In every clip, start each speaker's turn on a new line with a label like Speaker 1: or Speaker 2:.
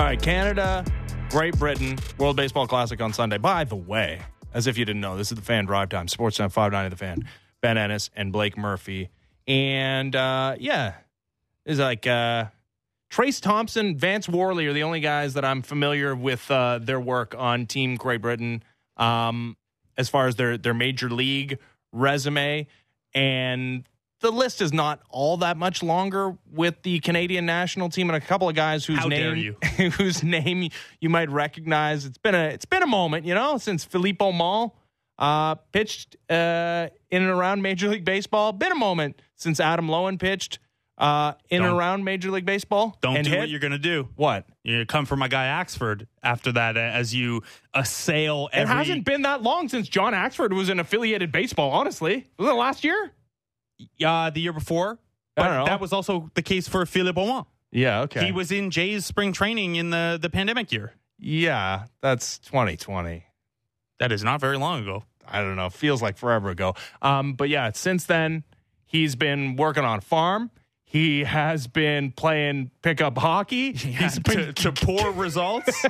Speaker 1: All right, Canada, Great Britain, World Baseball Classic on Sunday. By the way, as if you didn't know, this is the fan drive time. Sportsnet 590 The Fan. Ben Ennis and Blake Murphy. And uh, yeah, it's like uh, Trayce Thompson, Vance Worley are the only guys that I'm familiar with uh, their work on Team Great Britain um, as far as their, their major league resume. And the list is not all that much longer with the Canadian national team and a couple of guys whose
Speaker 2: How
Speaker 1: name
Speaker 2: you.
Speaker 1: whose name you might recognize. It's been a it's been a moment, you know, since Philippe Aumont uh, pitched uh, in and around Major League Baseball. Been a moment since Adam Loewen pitched uh, in and
Speaker 2: Don't-
Speaker 1: around Major League Baseball.
Speaker 2: Don't
Speaker 1: and
Speaker 2: do
Speaker 1: hit.
Speaker 2: what you're going to do.
Speaker 1: What?
Speaker 2: You come for my guy Axford after that uh, as you assail
Speaker 1: It hasn't been that long since John Axford was in affiliated baseball. Honestly, was it last year?
Speaker 2: Uh, the year before,
Speaker 1: I don't
Speaker 2: but
Speaker 1: know.
Speaker 2: that was also the case for Philippe Aumont.
Speaker 1: Yeah. Okay.
Speaker 2: He was in Jay's spring training in the the pandemic year.
Speaker 1: Yeah, that's 2020.
Speaker 2: That is not very long ago.
Speaker 1: I don't know, feels like forever ago. Um, but yeah, since then, he's been working on a farm. He has been playing pickup hockey. he's been
Speaker 2: to, to poor results.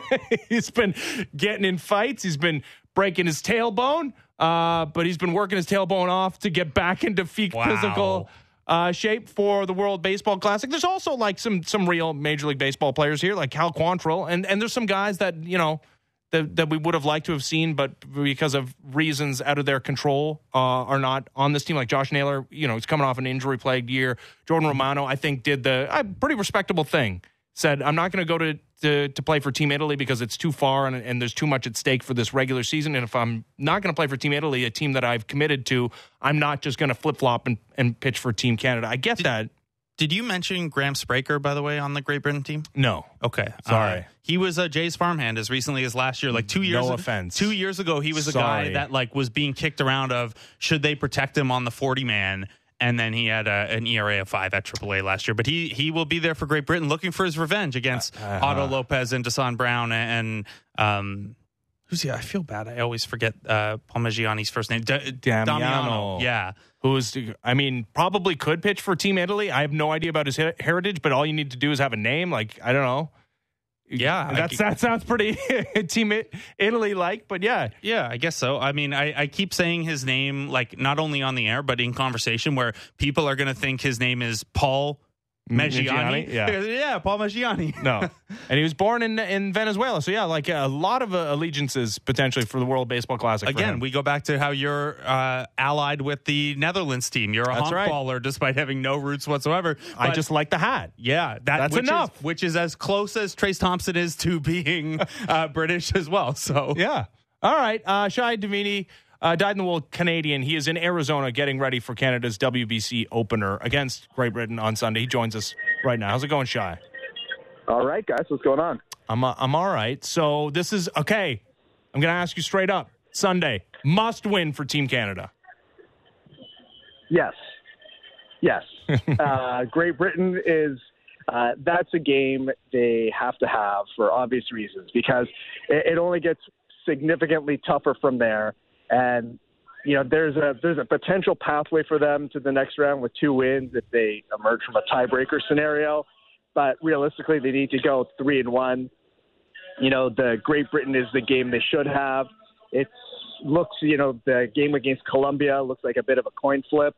Speaker 1: he's been getting in fights. He's been breaking his tailbone. Uh, but he's been working his tailbone off to get back into phy-
Speaker 2: Wow.
Speaker 1: physical uh, shape for the World Baseball Classic. There's also like some some real Major League Baseball players here, like Cal Quantrill, and and there's some guys that you know that that we would have liked to have seen, but because of reasons out of their control, uh, are not on this team. Like Josh Naylor, you know, he's coming off an injury plagued year. Jordan Romano, I think, did the uh, pretty respectable thing. Said, I'm not going to go to, to to play for Team Italy because it's too far and, and there's too much at stake for this regular season. And if I'm not going to play for Team Italy, a team that I've committed to, I'm not just going to flip flop and, and pitch for Team Canada. I get that.
Speaker 2: Did you mention Graham Spraker, by the way, on the Great Britain team?
Speaker 1: No.
Speaker 2: Okay,
Speaker 1: Sorry.
Speaker 2: Uh, he was a Jay's farmhand as recently as last year, like two years.
Speaker 1: No offense.
Speaker 2: Two years ago, he was a
Speaker 1: Sorry.
Speaker 2: guy that like was being kicked around of should they protect him on the forty man, and then he had a, an ERA of five at AAA last year. But he he will be there for Great Britain, looking for his revenge against
Speaker 1: Uh-huh.
Speaker 2: Otto Lopez and Dasan Brown and um. Who's he? I feel bad. I always forget uh, Palmegiani's first name. D-
Speaker 1: Damiano.
Speaker 2: Yeah.
Speaker 1: who's I mean probably could pitch for Team Italy. I have no idea about his heritage, but all you need to do is have a name. Like I don't know.
Speaker 2: Yeah, I
Speaker 1: that's
Speaker 2: g-
Speaker 1: that sounds pretty Team Italy like, but yeah,
Speaker 2: Yeah, I guess so. I mean, I, I keep saying his name, like not only on the air, but in conversation where people are going to think his name is Paul Maggiani.
Speaker 1: Maggiani, yeah.
Speaker 2: yeah, Paul Maggiani.
Speaker 1: no, and he was born in in Venezuela, so yeah, like a lot of uh, allegiances potentially for the World Baseball Classic.
Speaker 2: Again, we go back to how you're uh, allied with the Netherlands team. You're a
Speaker 1: That's
Speaker 2: honk
Speaker 1: right.
Speaker 2: baller despite having no roots whatsoever.
Speaker 1: I
Speaker 2: But-
Speaker 1: just like the hat.
Speaker 2: yeah, that,
Speaker 1: That's
Speaker 2: which is-
Speaker 1: enough.
Speaker 2: which is as close as Trayce Thompson is to being uh, British as well. So
Speaker 1: Yeah. All right. Uh, Shi Davidi, uh, dyed in the wool Canadian. He is in Arizona getting ready for Canada's WBC opener against Great Britain on Sunday. He joins us right now. How's it going, Shi?
Speaker 3: All right, guys, what's going on?
Speaker 1: I'm uh, I'm all right. So this is okay. I'm going to ask you straight up. Sunday must win for Team Canada.
Speaker 3: Yes, yes. uh, Great Britain is. Uh, that's a game they have to have for obvious reasons because it, it only gets significantly tougher from there, and you know there's a there's a potential pathway for them to the next round with two wins if they emerge from a tiebreaker scenario, but realistically they need to go three and one. You know the Great Britain is the game they should have. It looks you know the game against Colombia looks like a bit of a coin flip.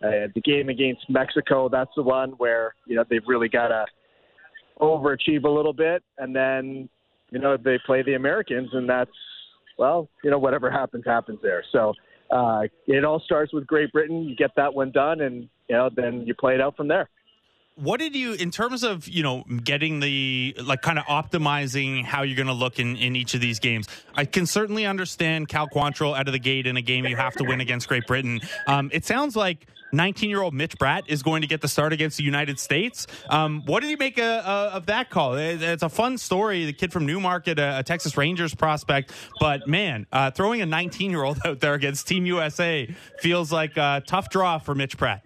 Speaker 3: Uh, the game against Mexico, that's the one where you know they've really got to overachieve a little bit, and then you know they play the Americans, and that's well, you know whatever happens, happens there. So uh, it all starts with Great Britain. You get that one done, and you know then you play it out from there.
Speaker 2: What did you in terms of you know getting the like kind of optimizing how you're going to look in in each of these games i can certainly understand cal quantrill out of the gate in a game you have to win against great britain. Um, it sounds like 19 year old mitch bratt is going to get the start against the united states. Um, what did you make uh, uh, of that call? It- it's a fun story the kid from newmarket a, a texas rangers prospect but man uh, throwing a 19 year old out there against team usa feels like a tough draw for mitch bratt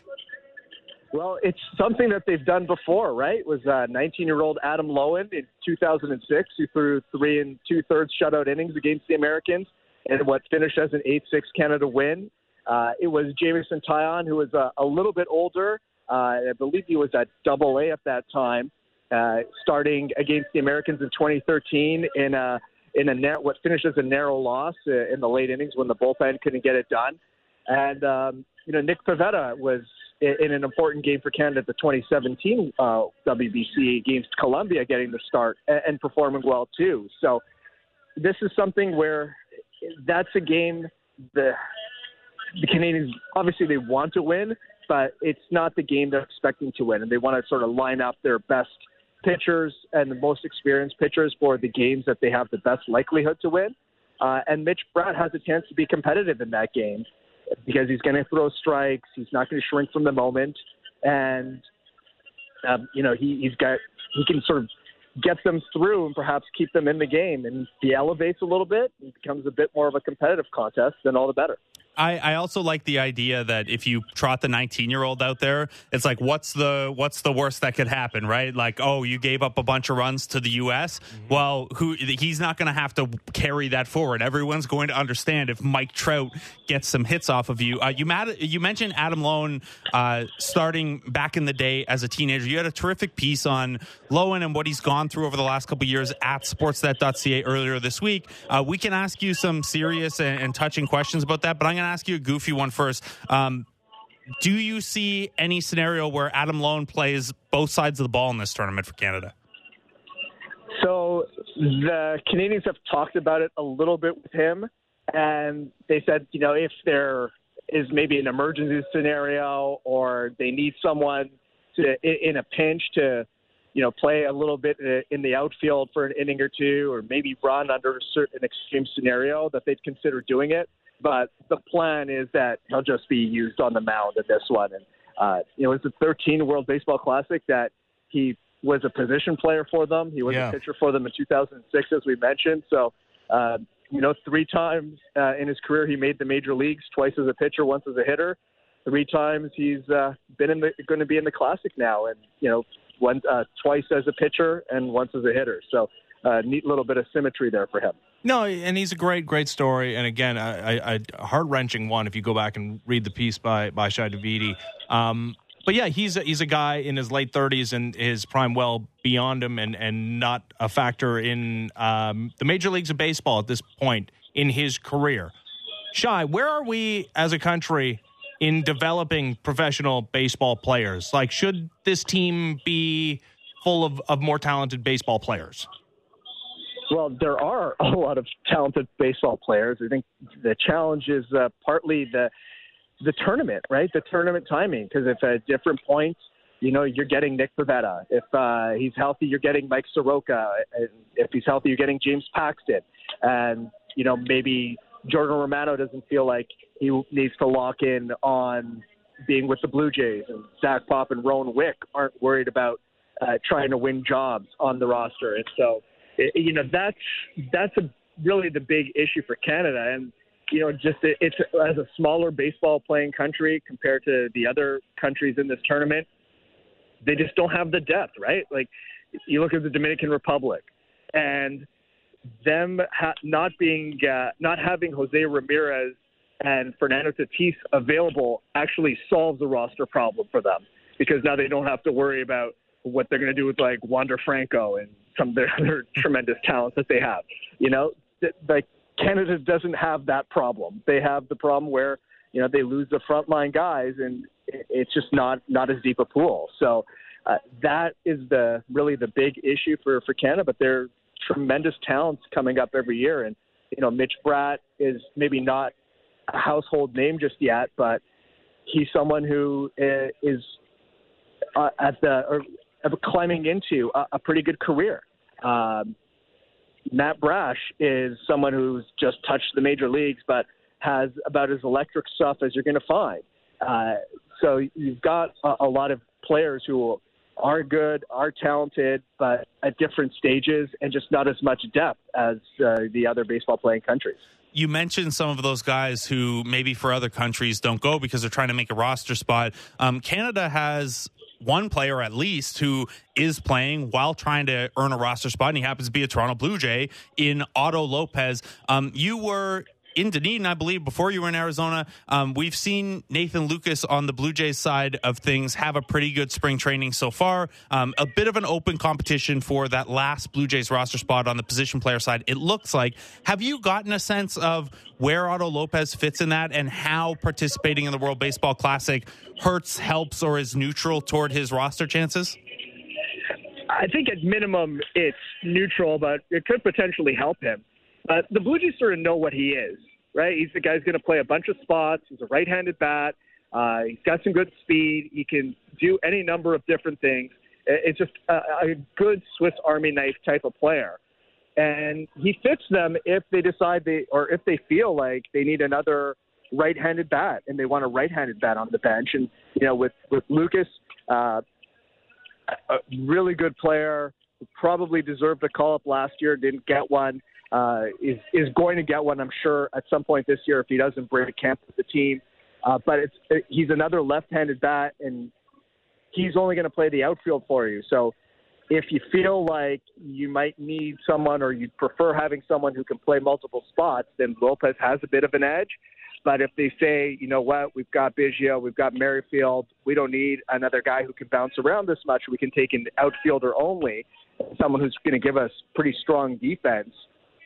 Speaker 3: Well, it's something that they've done before, right? It was 19-year-old Adam Loewen in 2006 who threw three and two-thirds shutout innings against the Americans and what finished as an 8-6 Canada win. Uh, it was Jameson Taillon, who was a, a little bit older. Uh, I believe he was at Double A at that time, uh, starting against the Americans in 2013 in a in a net what finished as a narrow loss uh, in the late innings when the bullpen couldn't get it done. And um, you know, Nick Pivetta was in, an important game for Canada at the 2017 uh, WBC against Colombia, getting the start and, and performing well too. So this is something where that's a game the the Canadians obviously they want to win, but it's not the game they're expecting to win, and they want to sort of line up their best pitchers and the most experienced pitchers for the games that they have the best likelihood to win. Uh, and Mitch Bratt has a chance to be competitive in that game because he's going to throw strikes. He's not going to shrink from the moment, and um, you know he, he's got he can sort of get them through and perhaps keep them in the game. And if he elevates a little bit and becomes a bit more of a competitive contest, then all the better.
Speaker 2: I, I also like the idea that if you trot the 19 year old out there, it's like what's the what's the worst that could happen, right? Like, oh, you gave up a bunch of runs to the U.S. Mm-hmm. Well, who he's not going to have to carry that forward. Everyone's going to understand if Mike Trout gets some hits off of you. Uh, you mad, you mentioned Adam Loewen uh, starting back in the day as a teenager. You had a terrific piece on Loewen and what he's gone through over the last couple years at Sportsnet.ca earlier this week. Uh, we can ask you some serious and, and touching questions about that, but I'm going to ask you a goofy one first. Um, do you see any scenario where Adam Loewen plays both sides of the ball in this tournament for Canada?
Speaker 3: So the Canadians have talked about it a little bit with him, and they said, you know, if there is maybe an emergency scenario or they need someone to in a pinch to, you know, play a little bit in the outfield for an inning or two, or maybe run under a certain extreme scenario, that they'd consider doing it. But the plan is that he'll just be used on the mound in this one. And, uh, you know, it's the 13 World Baseball Classic that he was a position player for them. He was yeah. a pitcher for them in 2006, as we mentioned. So, uh, you know, three times uh, in his career he made the major leagues, twice as a pitcher, once as a hitter. Three times he's uh, been in the going to be in the classic now, and you know, one uh, twice as a pitcher and once as a hitter. So, uh, neat little bit of symmetry there for him.
Speaker 1: No, and he's a great, great story, and again, a, heart wrenching one. If you go back and read the piece by by Shi Davidi, um, but yeah, he's a, he's a guy in his late thirties and his prime well beyond him, and and not a factor in um, the major leagues of baseball at this point in his career. Shi, where are we as a country in developing professional baseball players? Like, should this team be full of, of more talented baseball players?
Speaker 3: Well, there are a lot of talented baseball players. I think the challenge is uh, partly the the tournament, right? The tournament timing, because if at different points, you know, you're getting Nick Pivetta. If uh, he's healthy, you're getting Mike Soroka. And if he's healthy, you're getting James Paxton. And you know, maybe Jordan Romano doesn't feel like he needs to lock in on being with the Blue Jays, and Zach Pop and Rowan Wick aren't worried about uh, trying to win jobs on the roster. And so you know that's that's a, really the big issue for Canada, and you know just it, it's as a smaller baseball playing country compared to the other countries in this tournament, they just don't have the depth, right? Like you look at the Dominican Republic, and them ha- not being uh, not having Jose Ramirez and Fernando Tatis available actually solves the roster problem for them because now they don't have to worry about what they're going to do with like Wander Franco and some of their other tremendous talents that they have. You know, like Canada doesn't have that problem. They have the problem where you know they lose the frontline guys, and it's just not not as deep a pool. So uh, that is the really the big issue for for Canada. But there are tremendous talents coming up every year, and you know Mitch Bratt is maybe not a household name just yet, but he's someone who uh, uh, at the of climbing into a, a pretty good career. Um, Matt Brash is someone who's just touched the major leagues, but has about as electric stuff as you're going to find. Uh, so you've got a, a lot of players who are good, are talented, but at different stages and just not as much depth as uh, the other baseball playing countries.
Speaker 2: You mentioned some of those guys who maybe for other countries don't go because they're trying to make a roster spot. Um, Canada has one player at least who is playing while trying to earn a roster spot, and he happens to be a Toronto Blue Jay in Otto Lopez. Um, you were in Dunedin, I believe, before you were in Arizona, um, we've seen Nathan Lukes on the Blue Jays side of things have a pretty good spring training so far. Um, a bit of an open competition for that last Blue Jays roster spot on the position player side, it looks like. Have you gotten a sense of where Otto Lopez fits in that and how participating in the World Baseball Classic hurts, helps, or is neutral toward his roster chances?
Speaker 3: I think at minimum it's neutral, but it could potentially help him. But the Blue Jays sort of know what he is, right? He's the guy who's going to play a bunch of spots. He's a right-handed bat. Uh, he's got some good speed. He can do any number of different things. It's just a, a good Swiss Army knife type of player, and he fits them if they decide they or if they feel like they need another right-handed bat and they want a right-handed bat on the bench. And you know, with with Lukes, uh, a really good player, probably deserved a call up last year, didn't get one uh, is is going to get one, I'm sure, at some point this year if he doesn't break camp with the team. Uh, but it's it, he's another left-handed bat, and he's only going to play the outfield for you. So if you feel like you might need someone or you prefer having someone who can play multiple spots, then Lopez has a bit of an edge. But if they say, you know what, we've got Biggio, we've got Merrifield, we don't need another guy who can bounce around this much. We can take an outfielder only, someone who's going to give us pretty strong defense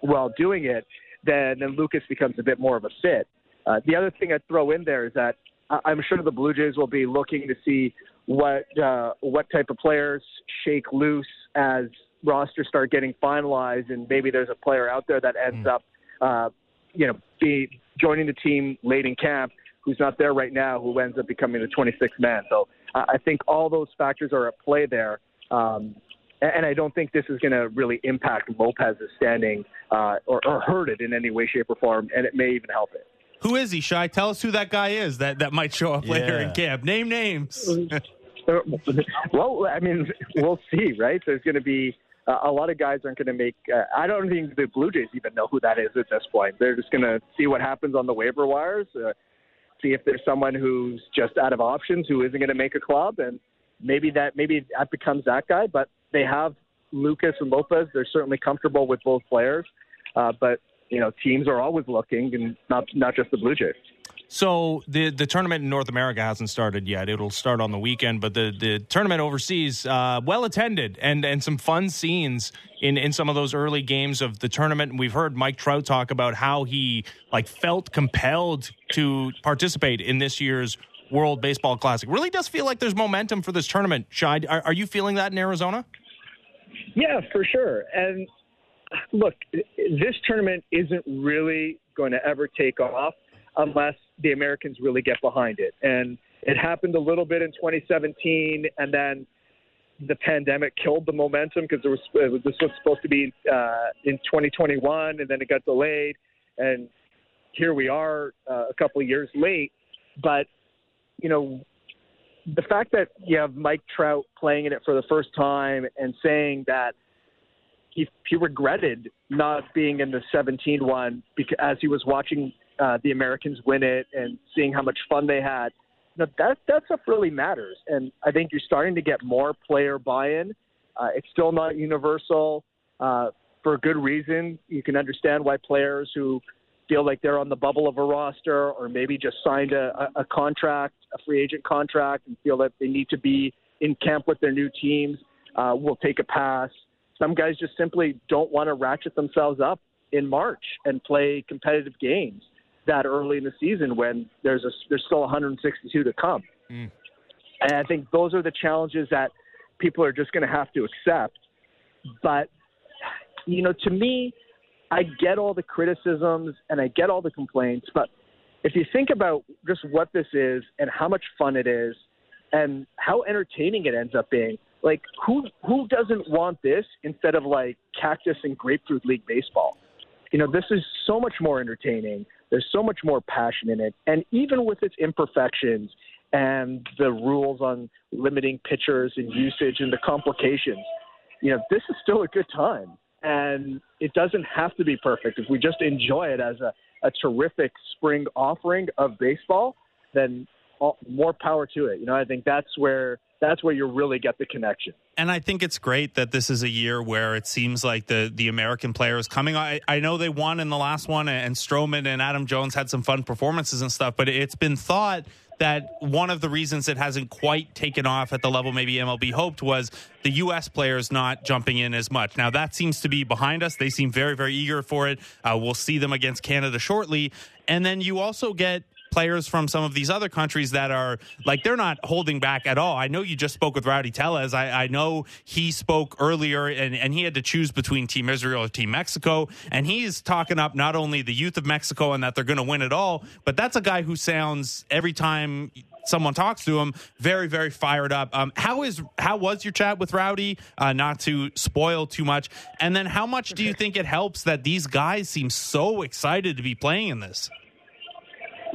Speaker 3: while doing it, then, then Lukes becomes a bit more of a fit. Uh, the other thing I'd throw in there is that I'm sure the Blue Jays will be looking to see what uh, what type of players shake loose as rosters start getting finalized, and maybe there's a player out there that ends mm. up, uh, you know, be joining the team late in camp who's not there right now, who ends up becoming the 26th man. So I think all those factors are at play there. Um, and I don't think this is going to really impact Lopez's standing uh, or, or hurt it in any way, shape, or form, and it may even help it.
Speaker 2: Who is he, Shi? Tell us who that guy is that, that might show up yeah. later in camp. Name names.
Speaker 3: well, I mean, we'll see, right? There's going to be uh, a lot of guys aren't going to make. Uh, I don't think the Blue Jays even know who that is at this point. They're just going to see what happens on the waiver wires, uh, see if there's someone who's just out of options who isn't going to make a club, and maybe that maybe that becomes that guy. But they have Lukes and Lopez. They're certainly comfortable with both players, uh, but you know teams are always looking, and not not just the Blue Jays.
Speaker 1: So the the tournament in North America hasn't started yet. It'll start on the weekend, but the, the tournament overseas, uh, well attended and and some fun scenes in in some of those early games of the tournament. And we've heard Mike Trout talk about how he like felt compelled to participate in this year's World Baseball Classic. Really does feel like there's momentum for this tournament. Shi, are, are you feeling that in Arizona?
Speaker 3: Yeah, for sure. And look, this tournament isn't really going to ever take off unless the Americans really get behind it. And it happened a little bit in 2017, and then the pandemic killed the momentum because there was, this was supposed to be uh, in 2021, and then it got delayed, and here we are uh, a couple of years late. But you know, the fact that you have Mike Trout playing in it for the first time and saying that he he regretted not being in the 17 one because as he was watching uh, the Americans win it and seeing how much fun they had. You know, that that stuff really matters, and I think you're starting to get more player buy-in. Uh, it's still not universal uh, for a good reason. You can understand why players who feel like they're on the bubble of a roster or maybe just signed a, a contract, a free agent contract, and feel that they need to be in camp with their new teams, uh, will take a pass. Some guys just simply don't want to ratchet themselves up in March and play competitive games that early in the season when there's a there's still 162 to come. Mm. And I think those are the challenges that people are just going to have to accept. But you know, to me, I get all the criticisms and I get all the complaints, but if you think about just what this is and how much fun it is and how entertaining it ends up being, like who who doesn't want this instead of like cactus and grapefruit league baseball? You know, this is so much more entertaining. There's so much more passion in it, and even with its imperfections and the rules on limiting pitchers and usage and the complications, you know, this is still a good time and it doesn't have to be perfect. If we just enjoy it as a, a terrific spring offering of baseball, then all, more power to it. You know, I think that's where that's where you really get the connection.
Speaker 2: And I think it's great that this is a year where it seems like the the American players coming. I, I know they won in the last one, and Stroman and Adam Jones had some fun performances and stuff. But it's been thought that one of the reasons it hasn't quite taken off at the level maybe MLB hoped was the U.S. players not jumping in as much. Now that seems to be behind us. They seem very very eager for it. Uh, we'll see them against Canada shortly, and then you also get players from some of these other countries that are like they're not holding back at all. I know you just spoke with Rowdy Tellez. I, I know he spoke earlier and, and he had to choose between Team Israel or Team Mexico. And he's talking up not only the youth of Mexico and that they're going to win it all, but that's a guy who sounds every time someone talks to him very very fired up um, how is how was your chat with rowdy uh, not to spoil too much and then how much do you think it helps that these guys seem so excited to be playing in this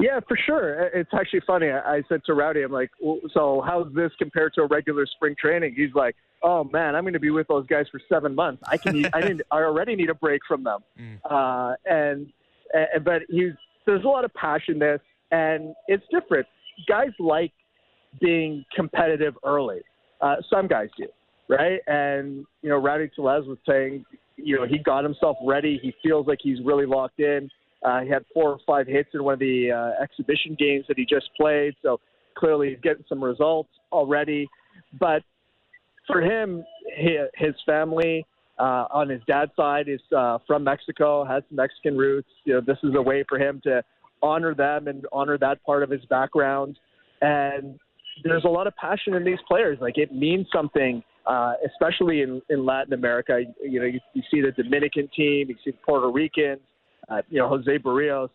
Speaker 3: yeah, for sure. It's actually funny. I said to Rowdy, I'm like, so how's this compared to a regular spring training? He's like, oh man, I'm going to be with those guys for seven months. I can, I didn't, I already need a break from them. Mm. Uh, and, and, but he's, there's a lot of passion there, and it's different. Guys like being competitive early. Uh, some guys do, right? And you know, Rowdy Tellez was saying, you know, he got himself ready. He feels like he's really locked in uh, he had four or five hits in one of the uh, exhibition games that he just played, so clearly he's getting some results already. But for him, his family uh, on his dad's side is uh, from Mexico, has Mexican roots. You know, this is a way for him to honor them and honor that part of his background. And there's a lot of passion in these players. Like it means something, uh, especially in, in Latin America. You know, you, you see the Dominican team, you see the Puerto Ricans, uh, you know, Jose Berrios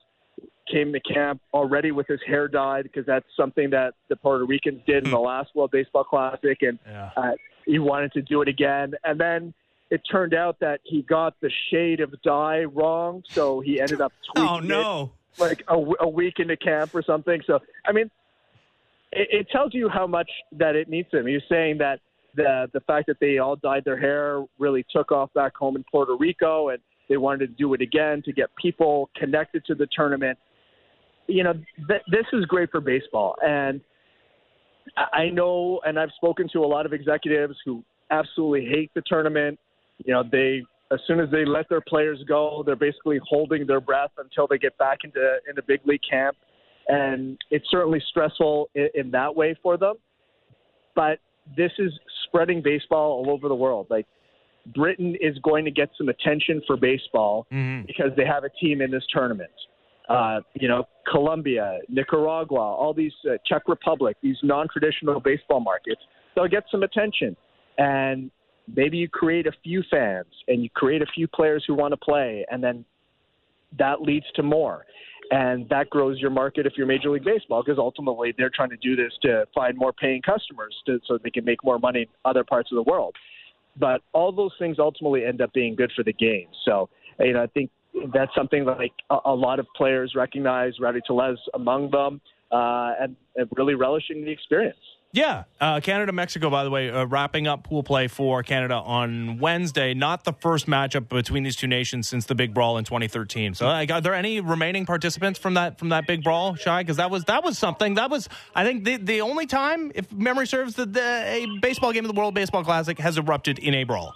Speaker 3: came to camp already with his hair dyed because that's something that the Puerto Ricans did in the hmm. last World Baseball Classic, and yeah. uh, he wanted to do it again. And then it turned out that he got the shade of dye wrong, so he ended up tweaking
Speaker 2: oh no,
Speaker 3: it, like a, a week into camp or something. So I mean, it, it tells you how much that it needs him. He's saying that the the fact that they all dyed their hair really took off back home in Puerto Rico, and they wanted to do it again to get people connected to the tournament. You know, th- this is great for baseball. And I know, and I've spoken to a lot of executives who absolutely hate the tournament. You know, they as soon as they let their players go, they're basically holding their breath until they get back into in the big league camp, and it's certainly stressful in, in that way for them. But this is spreading baseball all over the world. Like Britain is going to get some attention for baseball mm-hmm. because they have a team in this tournament. Uh, you know, Colombia, Nicaragua, all these uh, Czech Republic, these non-traditional baseball markets, they'll get some attention. And maybe you create a few fans and you create a few players who want to play, and then that leads to more. And that grows your market if you're Major League Baseball, because ultimately they're trying to do this to find more paying customers to, so they can make more money in other parts of the world. But all those things ultimately end up being good for the game. So, you know, I think that's something like a, a lot of players recognize, Rowdy Tellez among them, uh, and, and really relishing the experience.
Speaker 1: Yeah, uh, Canada Mexico. By the way, uh, wrapping up pool play for Canada on Wednesday. Not the first matchup between these two nations since the big brawl in 2013. So, uh, are there any remaining participants from that from that big brawl, Shi? Because that was that was something. That was I think the the only time, if memory serves, that the, a baseball game of the World Baseball Classic has erupted in a brawl.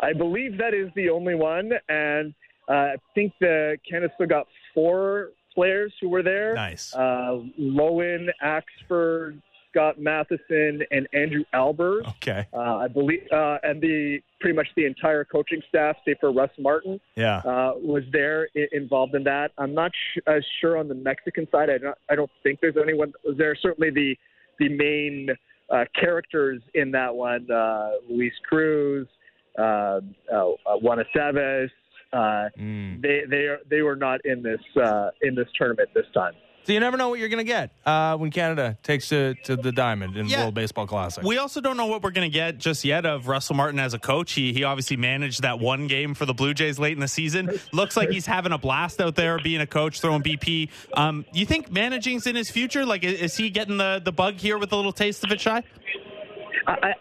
Speaker 3: I believe that is the only one, and uh, I think the Canada still got four players who were there.
Speaker 1: Nice.
Speaker 3: Uh, Loewen, Axford, Scott Mathieson and Andrew Albers.
Speaker 1: Okay.
Speaker 3: Uh, I believe, uh, and the pretty much the entire coaching staff, save for Russ Martin,
Speaker 1: yeah,
Speaker 3: uh, was there I- involved in that. I'm not sh- uh, sure on the Mexican side. I don't, I don't think there's anyone there. Certainly the the main uh, characters in that one, uh, Luis Cruz, uh, uh, Juan Aceves, uh, mm. they they are they were not in this uh, in this tournament this time.
Speaker 1: So you never know what you're going to get uh, when Canada takes to, to the diamond in yeah. World Baseball Classic.
Speaker 2: We also don't know what we're going to get just yet of Russell Martin as a coach. He he obviously managed that one game for the Blue Jays late in the season. Looks like he's having a blast out there being a coach, throwing BP. Um, you think managing's in his future? Like, is he getting the, the bug here with a little taste of it, Shi?
Speaker 3: I, I,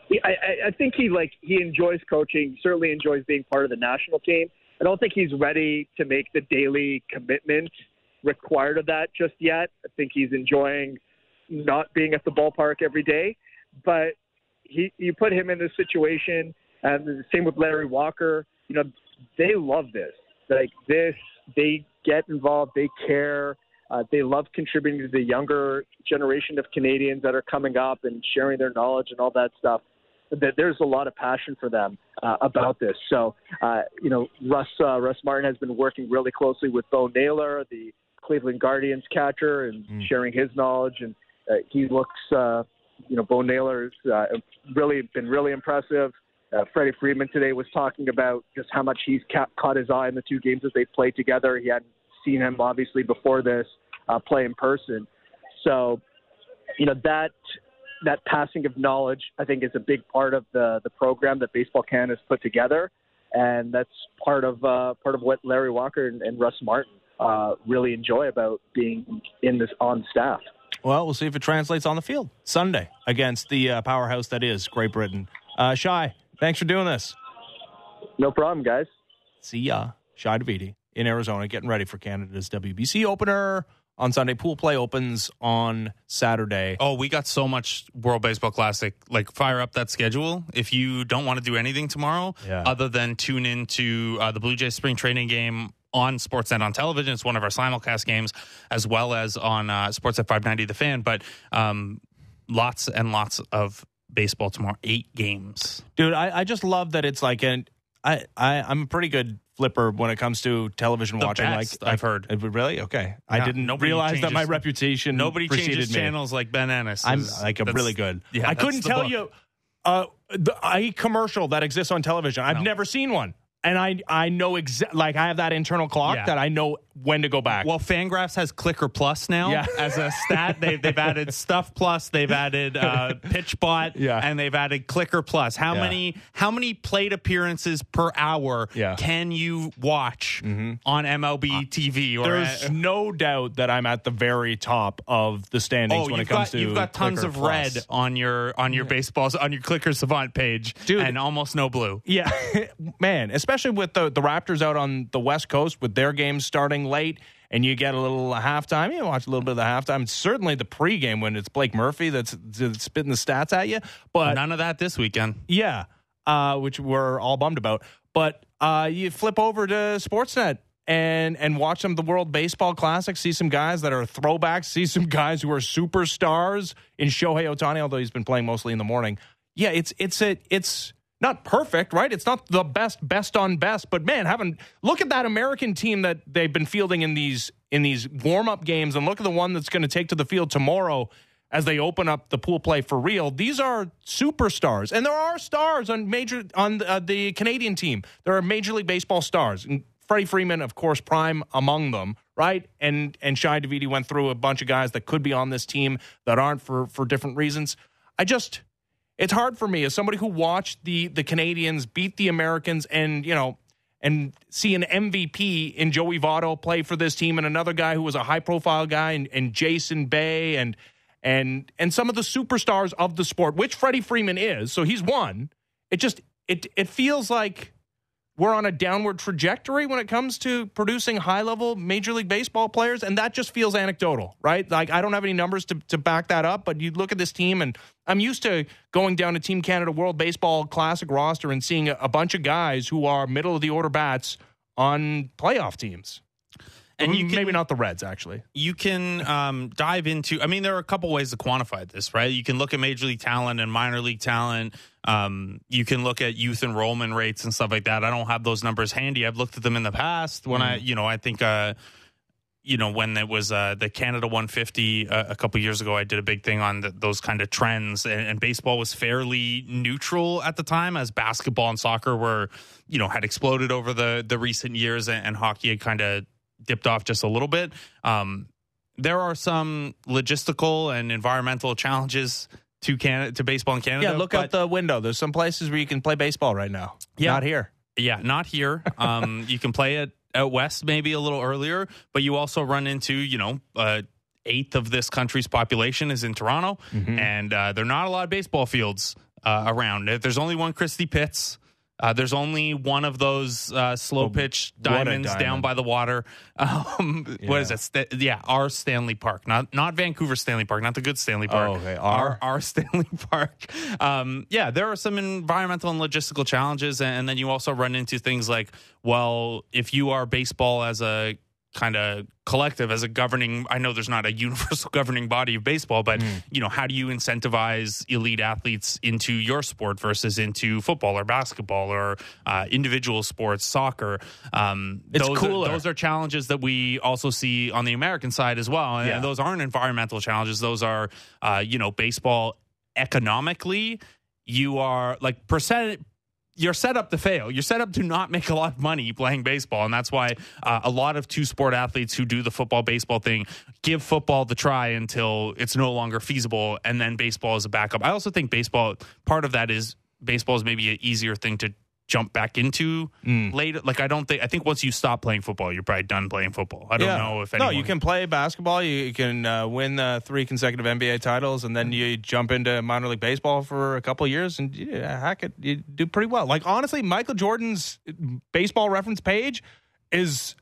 Speaker 3: I think he like he enjoys coaching. Certainly enjoys being part of the national team. I don't think he's ready to make the daily commitment required of that just yet. I think he's enjoying not being at the ballpark every day. but he you put him in this situation, and the same with Larry Walker. You know, they love this. Like this, they get involved. They care. Uh, they love contributing to the younger generation of Canadians that are coming up and sharing their knowledge and all that stuff. That there's a lot of passion for them uh, about this. So, uh, you know, Russ uh, Russ Martin has been working really closely with Bo Naylor, the Cleveland Guardians catcher, and mm. sharing his knowledge. And uh, he looks, uh, you know, Bo Naylor's uh, really been really impressive. Uh, Freddie Freeman today was talking about just how much he's ca- caught his eye in the two games that they played together. He hadn't seen him obviously before this uh, play in person. So, you know that that passing of knowledge, I think, is a big part of the the program that Baseball Canada has put together, and that's part of uh, part of what Larry Walker and, and Russ Martin uh, really enjoy about being in this on staff.
Speaker 1: Well, we'll see if it translates on the field Sunday against the uh, powerhouse that is Great Britain. Uh, Shi, thanks for doing this.
Speaker 3: No problem, guys.
Speaker 1: See ya, Shi Davidi in Arizona, getting ready for Canada's WBC opener on Sunday. Pool play opens on Saturday.
Speaker 2: Oh, we got so much World Baseball Classic. Like, fire up that schedule. If you don't want to do anything tomorrow, yeah. other than tune into uh, the Blue Jays spring training game on Sportsnet on television, it's one of our simulcast games, as well as on uh, Sportsnet 590 The Fan. But um, lots and lots of baseball tomorrow. Eight games,
Speaker 1: dude. I, I just love that it's like an. I, I I'm a pretty good flipper when it comes to television
Speaker 2: the
Speaker 1: watching.
Speaker 2: Best, like I've heard,
Speaker 1: uh, really okay. Yeah, I didn't realize changes, that my reputation.
Speaker 2: Nobody changes
Speaker 1: me.
Speaker 2: channels like Ben Ennis.
Speaker 1: I'm like I'm really good. Yeah, I couldn't tell book. you uh, the, a commercial that exists on television. I've no. never seen one and I I know exactly like I have that internal clock yeah. that I know when to go back.
Speaker 2: Well, Fangraphs has Clicker Plus now yeah. as a stat. They've they've added Stuff Plus, they've added uh, PitchBot,
Speaker 1: yeah.
Speaker 2: and they've added Clicker Plus. How yeah. many how many plate appearances per hour can you watch mm-hmm. on MLB uh, TV?
Speaker 1: Or There's at, no doubt that I'm at the very top of the standings
Speaker 2: oh,
Speaker 1: when it comes
Speaker 2: got,
Speaker 1: to
Speaker 2: you've got tons
Speaker 1: Clicker
Speaker 2: of
Speaker 1: Plus.
Speaker 2: red on your on your baseballs on your Clicker Savant page,
Speaker 1: dude,
Speaker 2: and almost no blue.
Speaker 1: Yeah, man, especially with the the Raptors out on the West Coast with their games starting late and you get a little halftime. You watch a little bit of the halftime. Certainly the pregame when it's Blake Murphy that's, that's spitting the stats at you. But
Speaker 2: none of that this weekend.
Speaker 1: Yeah, uh, which we're all bummed about. But uh, you flip over to Sportsnet and and watch some of the World Baseball Classic. See some guys that are throwbacks. See some guys who are superstars in Shohei Ohtani, although he's been playing mostly in the morning. Yeah, it's it's a it's not perfect, right? It's not the best, best on best, but man, having look at that American team that they've been fielding in these in these warm up games, and look at the one that's going to take to the field tomorrow as they open up the pool play for real. These are superstars, and there are stars on major on the, uh, the Canadian team. There are Major League Baseball stars, and Freddie Freeman, of course, prime among them, right? And and Shi Davidi went through a bunch of guys that could be on this team that aren't for for different reasons. I just it's hard for me as somebody who watched the the Canadians beat the Americans and you know and see an MVP in Joey Votto play for this team and another guy who was a high profile guy and, and Jason Bay and and and some of the superstars of the sport, which Freddie Freeman is, so he's one. It just it it feels like we're on a downward trajectory when it comes to producing high level Major League Baseball players. And that just feels anecdotal, right? Like, I don't have any numbers to, to back that up, but you look at this team, and I'm used to going down to Team Canada World Baseball Classic roster and seeing a, a bunch of guys who are middle of the order bats on playoff teams and you can, maybe not the Reds actually.
Speaker 2: You can um, dive into. I mean, there are a couple ways to quantify this, right? You can look at major league talent and minor league talent. Um, you can look at youth enrollment rates and stuff like that. I don't have those numbers handy. I've looked at them in the past when mm. I, you know, I think. Uh, you know when it was uh, the Canada 150 uh, a couple years ago, I did a big thing on the, those kind of trends, and, and, baseball was fairly neutral at the time, as basketball and soccer were, you know, had exploded over the the recent years, and, and hockey had kind of dipped off just a little bit. Um, there are some logistical and environmental challenges to Canada to baseball in Canada.
Speaker 1: Yeah, look out the window. There's some places where you can play baseball right now. Yeah, not here.
Speaker 2: Yeah, not here. Um, you can play it out west maybe a little earlier, but you also run into you know. Uh, eighth of this country's population is in Toronto, mm-hmm. and uh, there are not a lot of baseball fields uh, around. There's only one Christie Pitts Uh, there's only one of those uh, slow pitch
Speaker 1: what a
Speaker 2: diamonds down by the water. Um, What is it? Sta- yeah, our Stanley Park, not not Vancouver Stanley Park, not the good Stanley Park.
Speaker 1: Oh, okay.
Speaker 2: Our
Speaker 1: Our?
Speaker 2: our Stanley Park. Um, yeah, there are some environmental and logistical challenges, and then you also run into things like, well, if you are baseball as a kind of collective as a governing i know there's not a universal governing body of baseball but
Speaker 1: Hmm.
Speaker 2: you know how do you incentivize elite athletes into your sport versus into football or basketball or uh, individual sports soccer um,
Speaker 1: It's
Speaker 2: those
Speaker 1: cooler.
Speaker 2: are, those are challenges that we also see on the american side as well and
Speaker 1: Yeah.
Speaker 2: those aren't environmental challenges those are uh, you know baseball economically you are like percent you're set up to fail. You're set up to not make a lot of money playing baseball, and that's why uh, a lot of two sport athletes who do the football baseball thing give football the try until it's no longer feasible, and then baseball is a backup. I also think baseball part of that is baseball is maybe an easier thing to jump back into
Speaker 1: Mm.
Speaker 2: later. Like I don't think I think once you stop playing football, you're probably done playing football. I don't
Speaker 1: Yeah.
Speaker 2: know if anyone...
Speaker 1: no, you can play basketball. You, can uh, win uh, three consecutive NBA titles, and then you jump into minor league baseball for a couple of years, and yeah, heck, it, you do pretty well. Like honestly, Michael Jordan's baseball reference page is.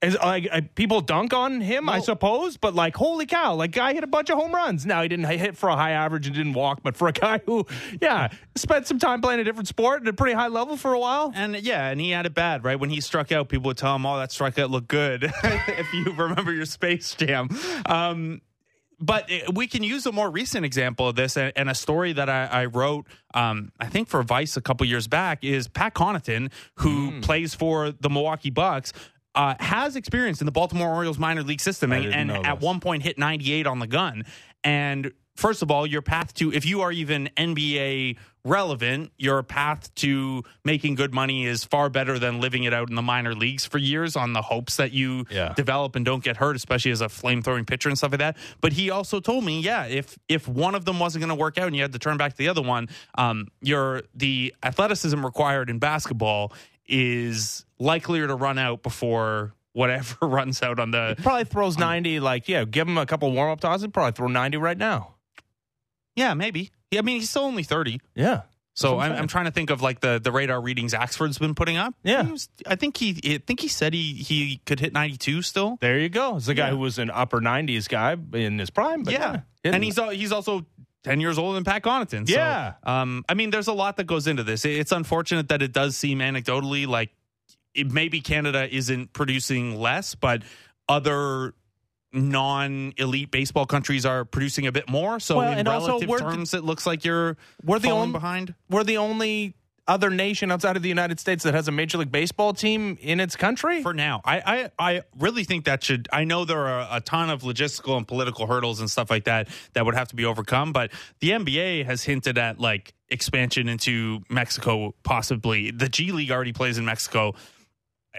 Speaker 1: Is like uh, people dunk on him, I suppose, but like holy cow, like guy hit a bunch of home runs. Now he didn't hit for a high average and didn't walk, but for a guy who, yeah, spent some time playing a different sport at a pretty high level for a while.
Speaker 2: And yeah, and he had it bad, right? When he struck out, people would tell him, "Oh, that strikeout looked good." if you remember your Space Jam. Um, but uh, we can use a more recent example of this, and, and a story that I, I wrote, um, I think for Vice a couple years back, is Pat Connaughton, who
Speaker 1: Hmm.
Speaker 2: plays for the Milwaukee Bucks. Uh, has experience in the Baltimore Orioles minor league system, and, and at one point hit 98 on the gun. And first of all, your path to, if you are even NBA relevant, your path to making good money is far better than living it out in the minor leagues for years on the hopes that you
Speaker 1: Yeah.
Speaker 2: develop and don't get hurt, especially as a flame throwing pitcher and stuff like that. But he also told me, yeah, if if one of them wasn't going to work out and you had to turn back to the other one, um, your the athleticism required in basketball is likelier to run out before whatever runs out on the
Speaker 1: Probably throws 90, like, yeah, give him a couple warm up tosses, probably throw 90 right now.
Speaker 2: Yeah, maybe. Yeah, I mean, he's still only 30.
Speaker 1: Yeah.
Speaker 2: So
Speaker 1: I'm
Speaker 2: I'm, trying to think of like the, the radar readings Axford's been putting up.
Speaker 1: Yeah.
Speaker 2: Was- I think he I think he said he he could hit 92 still.
Speaker 1: There you go. It's the guy
Speaker 2: Yeah.
Speaker 1: who was an upper 90s guy in his prime. But
Speaker 2: yeah,
Speaker 1: yeah.
Speaker 2: and he's he's also 10 years older than Pat Connaughton. So,
Speaker 1: Yeah.
Speaker 2: um, I mean, there's a lot that goes into this. It's unfortunate that it does seem anecdotally like it, maybe Canada isn't producing less, but other non-elite baseball countries are producing a bit more. So
Speaker 1: Well,
Speaker 2: in relative terms, it looks like you're
Speaker 1: We're the only-
Speaker 2: behind.
Speaker 1: we're the only other nation outside of the United States that has a Major League Baseball team in its country.
Speaker 2: for now. I, I I really think that should. I know there are a ton of logistical and political hurdles and stuff like that that would have to be overcome, but the NBA has hinted at like expansion into Mexico, possibly. The G League already plays in Mexico.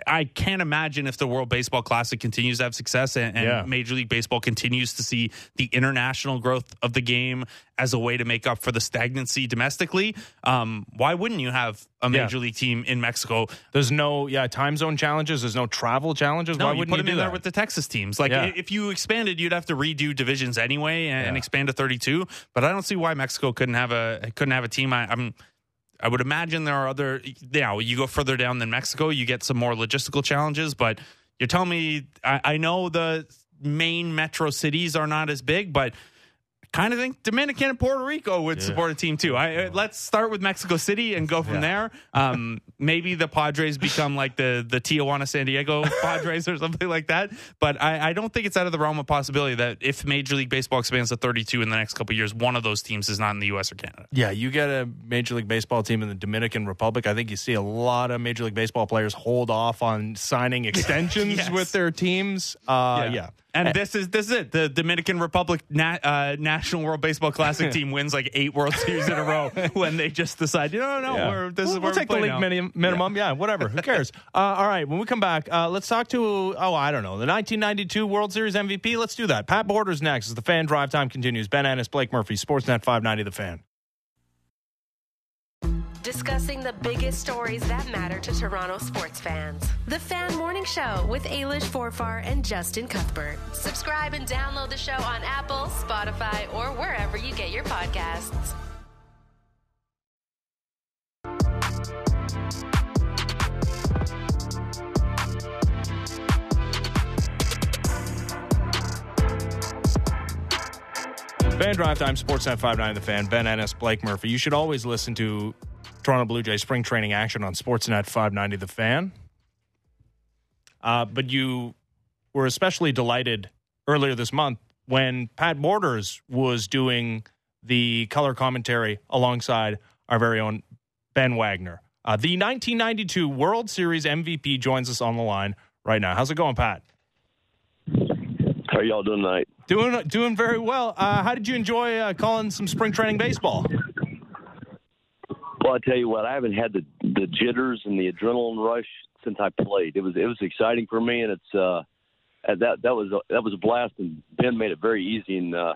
Speaker 2: I can't imagine if the World Baseball Classic continues to have success and, and
Speaker 1: Yeah.
Speaker 2: Major League Baseball continues to see the international growth of the game as a way to make up for the stagnancy domestically. Um, why wouldn't you have a
Speaker 1: Yeah.
Speaker 2: Major League team in Mexico
Speaker 1: There's no yeah time zone challenges. There's no travel challenges.
Speaker 2: no,
Speaker 1: Why
Speaker 2: you
Speaker 1: wouldn't you
Speaker 2: put
Speaker 1: you
Speaker 2: them
Speaker 1: do
Speaker 2: in
Speaker 1: that?
Speaker 2: there with the Texas teams. Like
Speaker 1: Yeah.
Speaker 2: if you expanded, you'd have to redo divisions anyway and, and expand to 32. But I don't see why Mexico couldn't have a couldn't have a team. I, I'm I would imagine there are other. Now you go further down than Mexico, you get some more logistical challenges. But you're telling me I, I know the main metro cities are not as big, but. Kind of think Dominican and Puerto Rico would support a team too. I, uh, let's start with Mexico City and go from
Speaker 1: Yeah.
Speaker 2: there. Um, maybe the Padres become like the the Tijuana San Diego Padres or something like that. But I, I don't think it's out of the realm of possibility that if Major League Baseball expands to 32 in the next couple of years, one of those teams is not in the U.S. or Canada.
Speaker 1: Yeah, you get a Major League Baseball team in the Dominican Republic. I think you see a lot of Major League Baseball players hold off on signing extensions
Speaker 2: Yes.
Speaker 1: with their teams. Uh, yeah.
Speaker 2: And this is this is it. The Dominican Republic na- uh, National World Baseball Classic team wins like eight World Series in a row when they just decide, you know, no,
Speaker 1: Yeah.
Speaker 2: we're, this
Speaker 1: we'll,
Speaker 2: is
Speaker 1: we'll
Speaker 2: where
Speaker 1: take the league minimum, minimum. Yeah. whatever. Who cares? uh, all right. When we come back, uh, let's talk to oh, I don't know, the 1992 World Series MVP. Let's do that. Pat Borders next as the fan drive time continues. Ben Ennis, Blake Murphy, Sportsnet 590, the fan
Speaker 4: discussing the biggest stories that matter to Toronto sports fans. The Fan Morning Show with Ailish Forfar and Justin Cuthbert. Subscribe and download the show on Apple, Spotify, or wherever you get your podcasts.
Speaker 1: Fan Drive Time, Sportsnet 59, The Fan, Ben Ennis, Blake Murphy. You should always listen to Toronto Blue Jays spring training action on Sportsnet 590 The Fan. Uh, but you were especially delighted earlier this month when Pat Borders was doing the color commentary alongside our very own Ben Wagner. Uh, the 1992 World Series MVP joins us on the line right now. How's it going, Pat?
Speaker 5: How y'all doing tonight?
Speaker 1: Doing doing very well. Uh, how did you enjoy uh, calling some spring training baseball?
Speaker 5: Well, I tell you what, I haven't had the the jitters and the adrenaline rush since I played. It was it was exciting for me, and it's uh, that that was a, that was a blast. And Ben made it very easy in uh,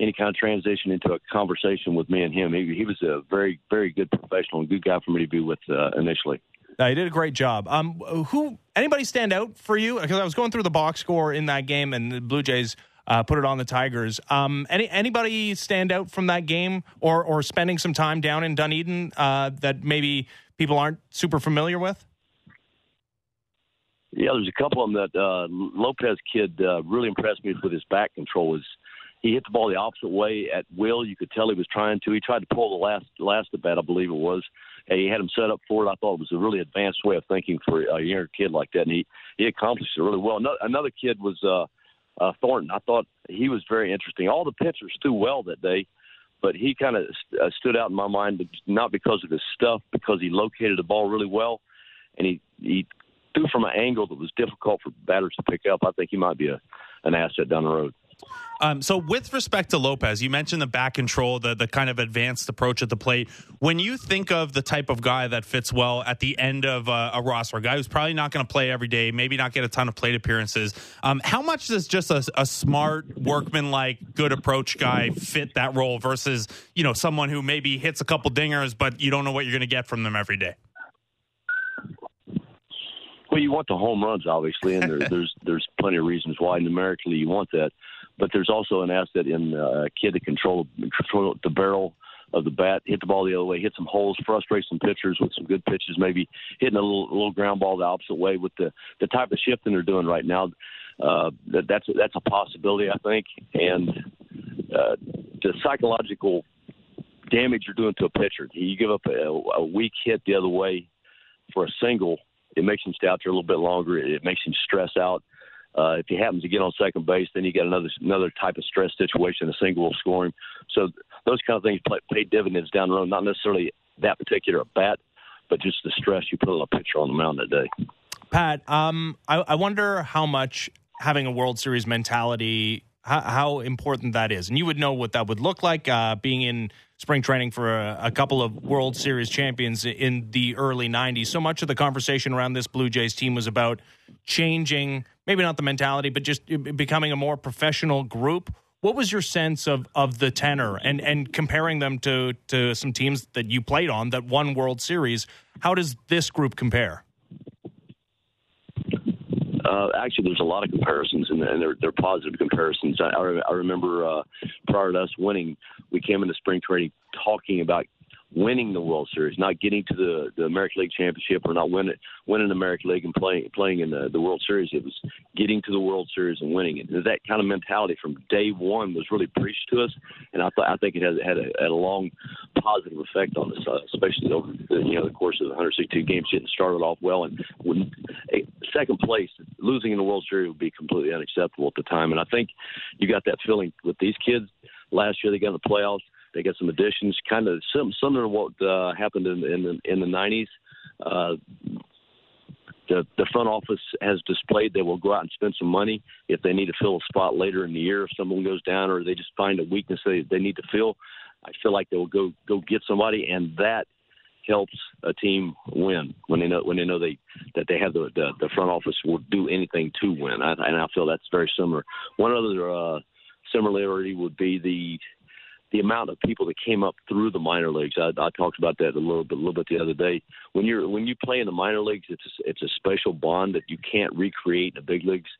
Speaker 5: any kind of transition into a conversation with me and him. He, he was a very very good professional and good guy for me to be with uh, initially.
Speaker 1: Uh, he did a great job. Um, who anybody stand out for you? Because I was going through the box score in that game, and the Blue Jays uh, put it on the Tigers. Um, any anybody stand out from that game, or or spending some time down in Dunedin uh, that maybe people aren't super familiar with?
Speaker 5: Yeah, there's a couple of them that uh, Lopez kid uh, really impressed me with his back control. Was he hit the ball the opposite way at will? You could tell he was trying to. He tried to pull the last last at bat, I believe it was. And he had him set up for it. I thought it was a really advanced way of thinking for a younger kid like that, and he he accomplished it really well. Another, another kid was uh, Thornton. I thought he was very interesting. All the pitchers threw well that day, but he kind of st- uh, stood out in my mind, not because of his stuff, because he located the ball really well, and he he threw from an angle that was difficult for batters to pick up. I think he might be a an asset down the road.
Speaker 2: Um, so, with respect to Lopez, you mentioned the back control, the the kind of advanced approach at the plate. When you think of the type of guy that fits well at the end of a, a roster, a guy who's probably not going to play every day, maybe not get a ton of plate appearances, um, how much does just a, a smart, workman-like, good approach guy fit that role versus you know someone who maybe hits a couple dingers, but you don't know what you're going to get from them every day?
Speaker 5: Well, you want the home runs, obviously, and there, there's there's plenty of reasons why numerically you want that but there's also an asset in uh, a kid to control control the barrel of the bat, hit the ball the other way, hit some holes, frustrate some pitchers with some good pitches, maybe hitting a little, little ground ball the opposite way with the the type of shifting they're doing right now. Uh, that, that's that's a possibility, I think, and uh, the psychological damage you're doing to a pitcher. You give up a, a weak hit the other way for a single, it makes him stay out there a little bit longer. It makes him stress out. Uh, if he happens to get on second base, then you get another another type of stress situation. A single will score him. So those kind of things play, pay dividends down the road. Not necessarily that particular bat, but just the stress you put on a pitcher on the mound that day.
Speaker 1: Pat, um, I, I, wonder how much having a World Series mentality, how, how, important that is, and you would know what that would look like uh, being in spring training for a, a, couple of World Series champions in the early '90s. So much of the conversation around this Blue Jays team was about changing maybe not the mentality, but just becoming a more professional group. What was your sense of, of the tenor and, and comparing them to, to some teams that you played on that won World Series? How does this group compare?
Speaker 5: Uh, actually, there's a lot of comparisons, and, and they're, they're positive comparisons. I, I remember uh, prior to us winning, we came into spring training talking about winning the World Series, not getting to the, the American League Championship or not winning winning the American League and playing playing in the, the World Series. It was getting to the World Series and winning it. That kind of mentality from day one was really preached to us, and I thought I think it has had a, had a long positive effect on us, uh, especially over the, you know the course of the 162 games, getting started off well. And when a, second place, losing in the World Series would be completely unacceptable at the time. And I think you got that feeling with these kids. Last year they got in the playoffs they got some additions, kind of sim- similar to what uh, happened in, in the in the '90s. Uh, the, the front office has displayed they will go out and spend some money if they need to fill a spot later in the year if someone goes down or they just find a weakness they, they need to fill. I feel like they will go go get somebody, and that helps a team win when they know when they know they that they have the the, the front office will do anything to win. I, and I feel that's very similar. One other uh, similarity would be the the amount of people that came up through the minor leagues. I, I talked about that a little bit, a little bit the other day. When you're when you play in the minor leagues, it's a, it's a special bond that you can't recreate in the big leagues.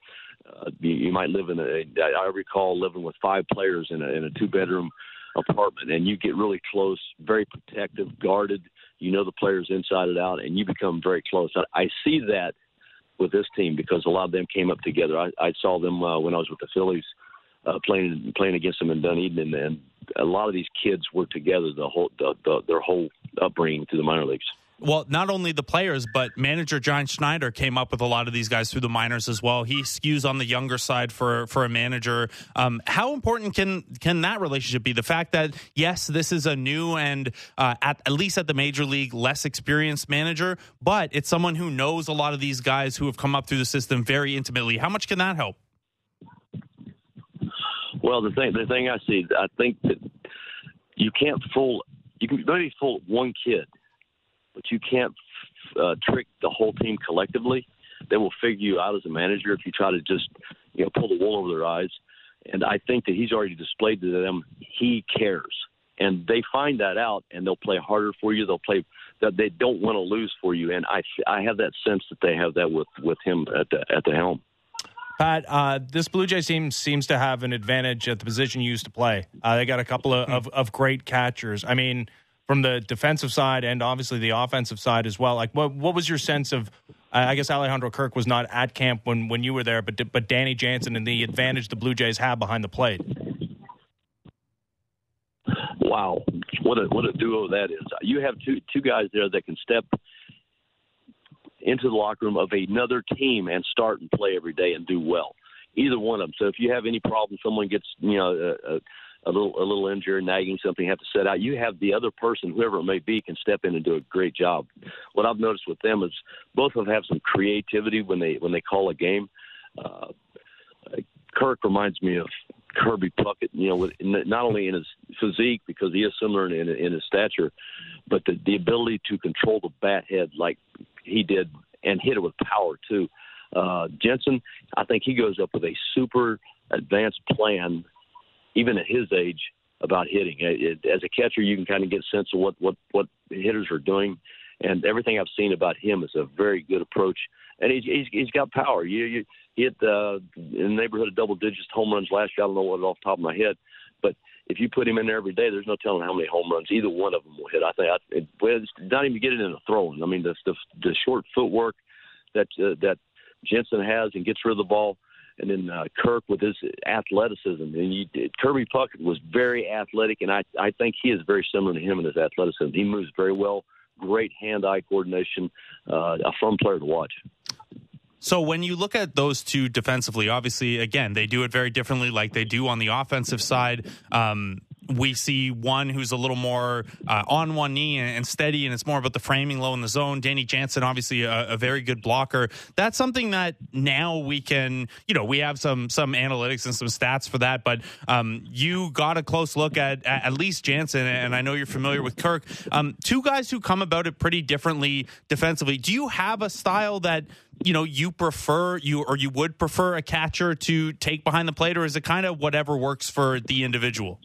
Speaker 5: Uh, you, you might live in a. I recall living with five players in a in a two bedroom apartment, and you get really close, very protective, guarded. You know the players inside and out, and you become very close. I, I see that with this team because a lot of them came up together. I, I saw them uh, when I was with the Phillies uh, playing playing against them in Dunedin, and, and a lot of these kids were together the whole the, the, their whole upbringing through the minor leagues.
Speaker 2: Well, not only the players, but manager John Schneider came up with a lot of these guys through the minors as well. He skews on the younger side for for a manager. Um, how important can can that relationship be? The fact that yes, this is a new and uh, at, at least at the major league less experienced manager, but it's someone who knows a lot of these guys who have come up through the system very intimately. How much can that help?
Speaker 5: Well, the thing the thing I see, I think that you can't fool. You can maybe fool one kid but you can't uh, trick the whole team collectively. They will figure you out as a manager if you try to just you know pull the wool over their eyes. And I think that he's already displayed to them he cares, and they find that out, and they'll play harder for you. They'll play that they don't want to lose for you, and I I have that sense that they have that with with him at the at the helm.
Speaker 1: Pat, uh, this Blue Jays team seems to have an advantage at the position you used to play. Uh, they got a couple of, of, of great catchers. I mean, from the defensive side and obviously the offensive side as well. Like, what what was your sense of? I guess Alejandro Kirk was not at camp when when you were there, but but Danny Jansen and the advantage the Blue Jays have behind the plate.
Speaker 5: Wow, what a what a duo that is! You have two two guys there that can step into the locker room of another team and start and play every day and do well. Either one of them. So if you have any problem, someone gets you know. Uh, a little a little injured, nagging something, have to set out. You have the other person, whoever it may be, can step in and do a great job. What I've noticed with them is both of them have some creativity when they when they call a game. Uh, Kirk reminds me of Kirby Puckett, you know, with, not only in his physique because he is similar in, in his stature, but the, the ability to control the bat head like he did and hit it with power too. Uh, Jansen, I think he goes up with a super advanced plan even at his age, about hitting. It, as a catcher, you can kind of get a sense of what what what hitters are doing, and everything I've seen about him is a very good approach. And he's he's, he's got power. You you he hit uh, in the neighborhood of double digits home runs last year. I don't know what off the top of my head, but if you put him in there every day, there's no telling how many home runs either one of them will hit. I think I, it, well, it's not even getting into throwing. I mean, the the, the short footwork that uh, that Jansen has and gets rid of the ball and then uh, Kirk with his athleticism. And you, Kirby Puckett was very athletic, and I I think he is very similar to him in his athleticism. He moves very well, great hand-eye coordination, uh, a fun player to watch.
Speaker 2: So when you look at those two defensively, obviously, again, they do it very differently, like they do on the offensive side. Um, we see one who's a little more uh, on one knee and, steady, and it's more about the framing low in the zone. Danny Jansen, obviously a, a, very good blocker. That's something that now we can, you know, we have some some analytics and some stats for that. But um, you got a close look at at least Jansen, and I know you're familiar with Kirk. Um, two guys who come about it pretty differently defensively. Do you have a style that you know you prefer you or you would prefer a catcher to take behind the plate, or is it kind of whatever works for the individual?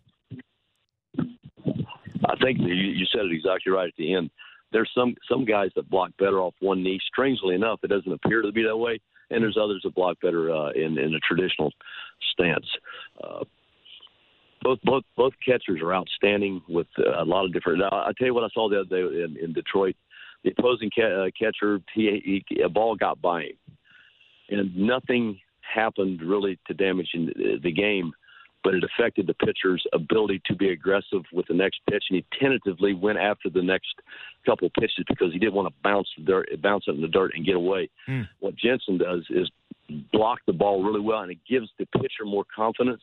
Speaker 5: I think you, you said it exactly right at the end. There's some some guys that block better off one knee. Strangely enough, it doesn't appear to be that way, and there's others that block better uh, in in a traditional stance. Uh, both both both catchers are outstanding with a lot of different. I tell you what I saw the other day in, in Detroit. The opposing ca- uh, catcher, he, he, a ball got by him, and nothing happened really to damage the game but it affected the pitcher's ability to be aggressive with the next pitch, and he tentatively went after the next couple pitches because he didn't want to bounce the dirt, bounce it in the dirt and get away. Mm. What Jansen does is block the ball really well, and it gives the pitcher more confidence.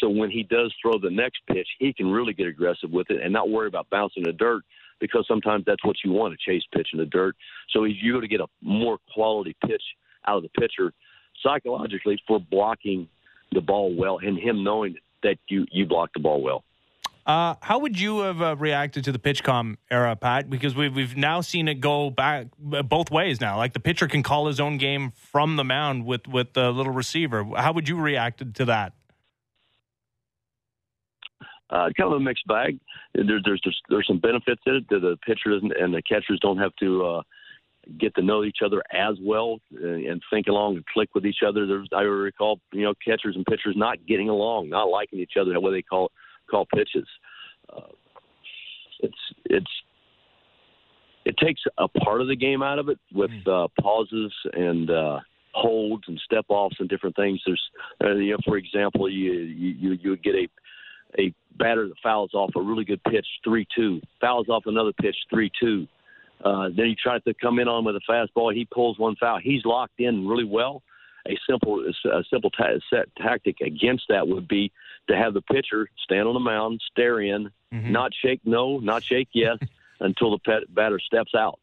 Speaker 5: So when he does throw the next pitch, he can really get aggressive with it and not worry about bouncing the dirt because sometimes that's what you want to chase pitch in the dirt. So you're going to get a more quality pitch out of the pitcher psychologically for blocking the ball well, and him knowing that you you blocked the ball well.
Speaker 1: Uh, how would you have uh, reacted to the PitchCom era, Pat? Because we've we've now seen it go back uh, both ways now. Like the pitcher can call his own game from the mound with with the little receiver. How would you react to that?
Speaker 5: Uh, kind of a mixed bag. There, there's, there's there's some benefits in it. The pitchers and the catchers don't have to uh, get to know each other as well and, and think along and click with each other. There's, I recall, you know, catchers and pitchers not getting along, not liking each other, what they call call pitches. Uh, it's it's it takes a part of the game out of it with hmm. uh, pauses and uh, holds and step offs and different things. There's Uh, you know, for example, you you you would get a a batter that fouls off a really good pitch, three two, fouls off another pitch, three two. Uh, then you try to come in on with a fastball. He pulls one foul. He's locked in really well. A simple a simple ta- set tactic against that would be to have the pitcher stand on the mound, stare in,
Speaker 1: Mm-hmm.
Speaker 5: not shake no, not shake yes, until the pet, batter steps out.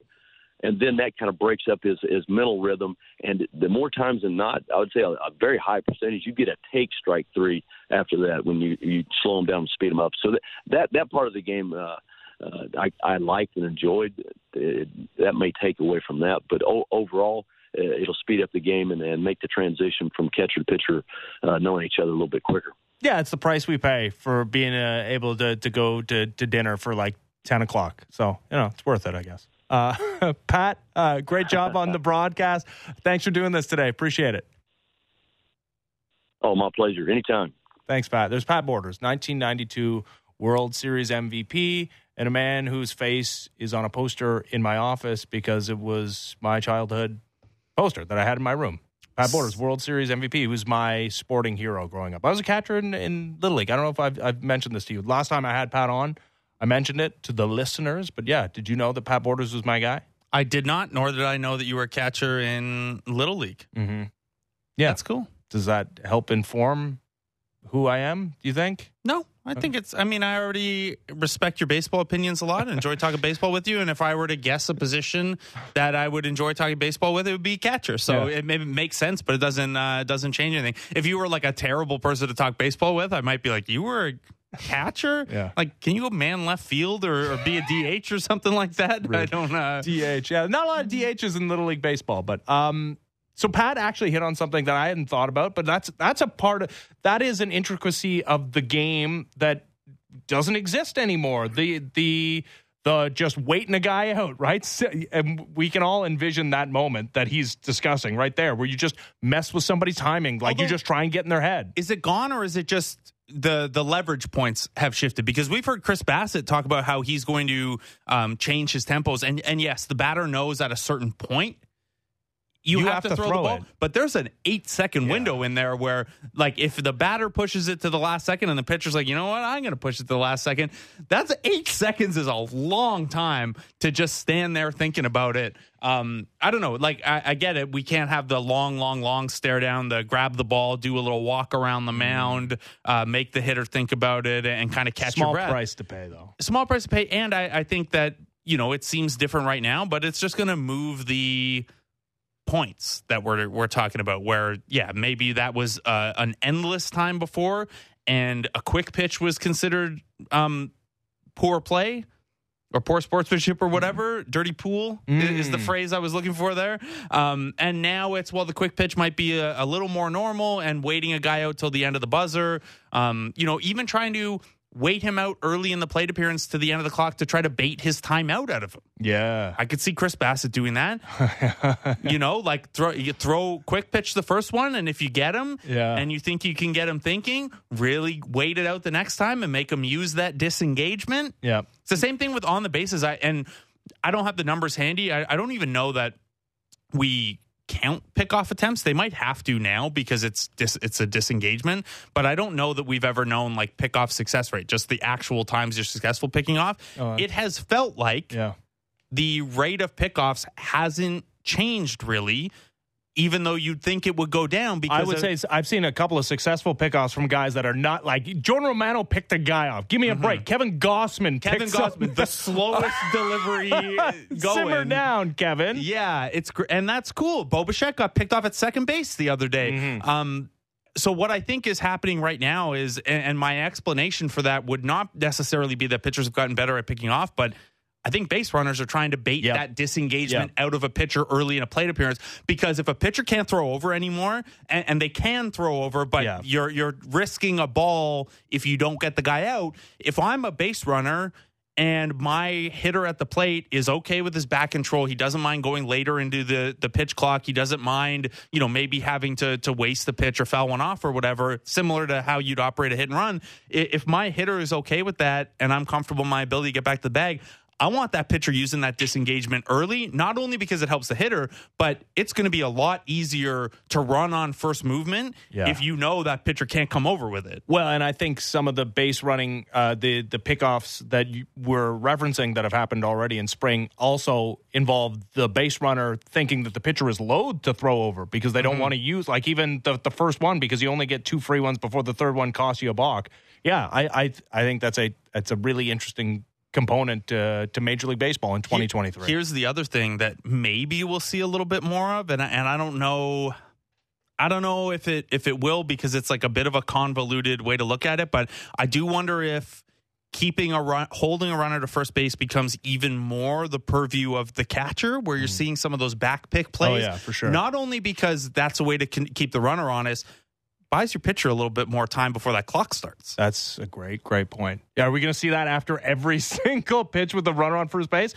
Speaker 5: And then that kind of breaks up his, his mental rhythm. And the more times than not, I would say a, a very high percentage, you get a take strike three after that when you, you slow them down and speed them up. So that that, that part of the game, uh, uh, I, I liked and enjoyed. It, that may take away from that, but o- overall, uh, it'll speed up the game and, and make the transition from catcher to pitcher uh, knowing each other a little bit quicker.
Speaker 1: Yeah, it's the price we pay for being uh, able to to go to, to dinner for like ten o'clock. So you know it's worth it, I guess. Uh, Pat, uh, great job on the broadcast. Thanks for doing this today. Appreciate it.
Speaker 5: Oh, my pleasure. Anytime.
Speaker 1: Thanks, Pat. There's Pat Borders, 1992 World Series MVP, and a man whose face is on a poster in my office because it was my childhood poster that I had in my room. Pat Borders, World Series MVP, he was my sporting hero growing up. I was a catcher in, in Little League. I don't know if I've, I've mentioned this to you. Last time I had Pat on, I mentioned it to the listeners. But yeah, did you know that Pat Borders was my guy?
Speaker 2: I did not, nor did I know that you were a catcher in Little League.
Speaker 1: Mm-hmm. Yeah.
Speaker 2: That's cool.
Speaker 1: Does that help inform who I am, do you think?
Speaker 2: No, I think it's. I mean, I already respect your baseball opinions a lot. And Enjoy talking baseball with you. And if I were to guess a position that I would enjoy talking baseball with, it would be catcher. So
Speaker 1: Yeah.
Speaker 2: it maybe makes sense, but it doesn't uh, doesn't change anything. If you were like a terrible person to talk baseball with, I might be like, you were a catcher.
Speaker 1: Yeah.
Speaker 2: Like, can you go man left field or, or be a DH or something like that? I don't. Uh,
Speaker 1: DH. Yeah, not a lot of DHs in Little League baseball, but um, so Pat actually hit on something that I hadn't thought about, but that's that's a part of that is an intricacy of the game that doesn't exist anymore. The the the just waiting a guy out, right? And we can all envision that moment that he's discussing right there, where you just mess with somebody's timing, like you just try and get in their head.
Speaker 2: is it gone or is it just the the leverage points have shifted because we've heard Chris Bassitt talk about how he's going to um, change his tempos and and yes the batter knows at a certain point you, have, to, throw, the ball.
Speaker 1: it.
Speaker 2: but there's an eight second window in there where like if the batter pushes it to the last second and the pitcher's like you know what? I'm going to push it to the last second. That's eight seconds is a long time to just stand there thinking about it. Um, I don't know. Like I, I get it. We can't have the long long long stare down the grab the ball do a little walk around the mound uh, make the hitter think about it and kind of catch
Speaker 1: Small
Speaker 2: your breath.
Speaker 1: Small price to pay though.
Speaker 2: small price to pay. And I, I think that you know it seems different right now but it's just going to move the points that we're we're talking about where yeah maybe that was uh, an endless time before and a quick pitch was considered um poor play or poor sportsmanship or whatever. Dirty pool i- is the phrase i was looking for there. Um and now it's well the quick pitch might be a, a little more normal and waiting a guy out till the end of the buzzer. Um you know even trying to wait him out early in the plate appearance to the end of the clock to try to bait his time out out of him
Speaker 1: Yeah.
Speaker 2: I could see Chris Bassitt doing that. you know, like throw you throw quick pitch the first one, and if you get him,
Speaker 1: Yeah.
Speaker 2: and you think you can get him thinking, really wait it out the next time and make him use that disengagement.
Speaker 1: Yeah.
Speaker 2: It's the same thing with on the bases. I and I don't have the numbers handy. I, I don't even know that we count pickoff attempts. They might have to now because it's dis, it's a disengagement. But I don't know that we've ever known like pickoff success rate, just the actual times you're successful picking off.
Speaker 1: Oh,
Speaker 2: it has felt like
Speaker 1: Yeah.
Speaker 2: the rate of pickoffs hasn't changed really, even though you'd think it would go down. Because
Speaker 1: I would
Speaker 2: of-
Speaker 1: say I've seen a couple of successful pickoffs from guys that are not like Jordan Romano picked a guy off. Give me a break. Kevin Gausman.
Speaker 2: Mm-hmm. Kevin Gausman, the slowest delivery going.
Speaker 1: Simmer down, Kevin.
Speaker 2: Yeah, it's and that's cool. Bo got picked off at second base the other day.
Speaker 1: Mm-hmm.
Speaker 2: Um, so what I think is happening right now is, and, and my explanation for that would not necessarily be that pitchers have gotten better at picking off, but I think base runners are trying to bait
Speaker 1: Yep.
Speaker 2: that disengagement out of a pitcher early in a plate appearance because if a pitcher can't throw over anymore, and, and they can throw over, but
Speaker 1: Yeah.
Speaker 2: you're you're risking a ball if you don't get the guy out. If I'm a base runner and my hitter at the plate is okay with his back control. He doesn't mind going later into the the pitch clock. He doesn't mind, you know, maybe having to to waste the pitch or foul one off or whatever, similar to how you'd operate a hit and run. If my hitter is okay with that and I'm comfortable in my ability to get back to the bag, I want that pitcher using that disengagement early, not only because it helps the hitter, but it's going to be a lot easier to run on first movement
Speaker 1: Yeah.
Speaker 2: if you know that pitcher can't come over with it.
Speaker 1: Well, and I think some of the base running, uh, the the pickoffs that you were referencing that have happened already in spring also involve the base runner thinking that the pitcher is loath to throw over because they don't want to use like even the, the first one because you only get two free ones before the third one costs you a balk. Yeah, I I, I think that's a that's a really interesting component uh, to Major League Baseball in 2023.
Speaker 2: Here's the other thing that maybe we'll see a little bit more of, and I, and I don't know. I don't know if it if it will because it's like a bit of a convoluted way to look at it, but I do wonder if keeping a run, holding a runner to first base becomes even more the purview of the catcher, where you're seeing some of those back pick plays.
Speaker 1: Mm. Oh, yeah, for sure.
Speaker 2: Not only because that's a way to con- keep the runner honest, buys your pitcher a little bit more time before that clock starts.
Speaker 1: That's a great, great point. Yeah, are we going to see that after every single pitch with the runner on first base?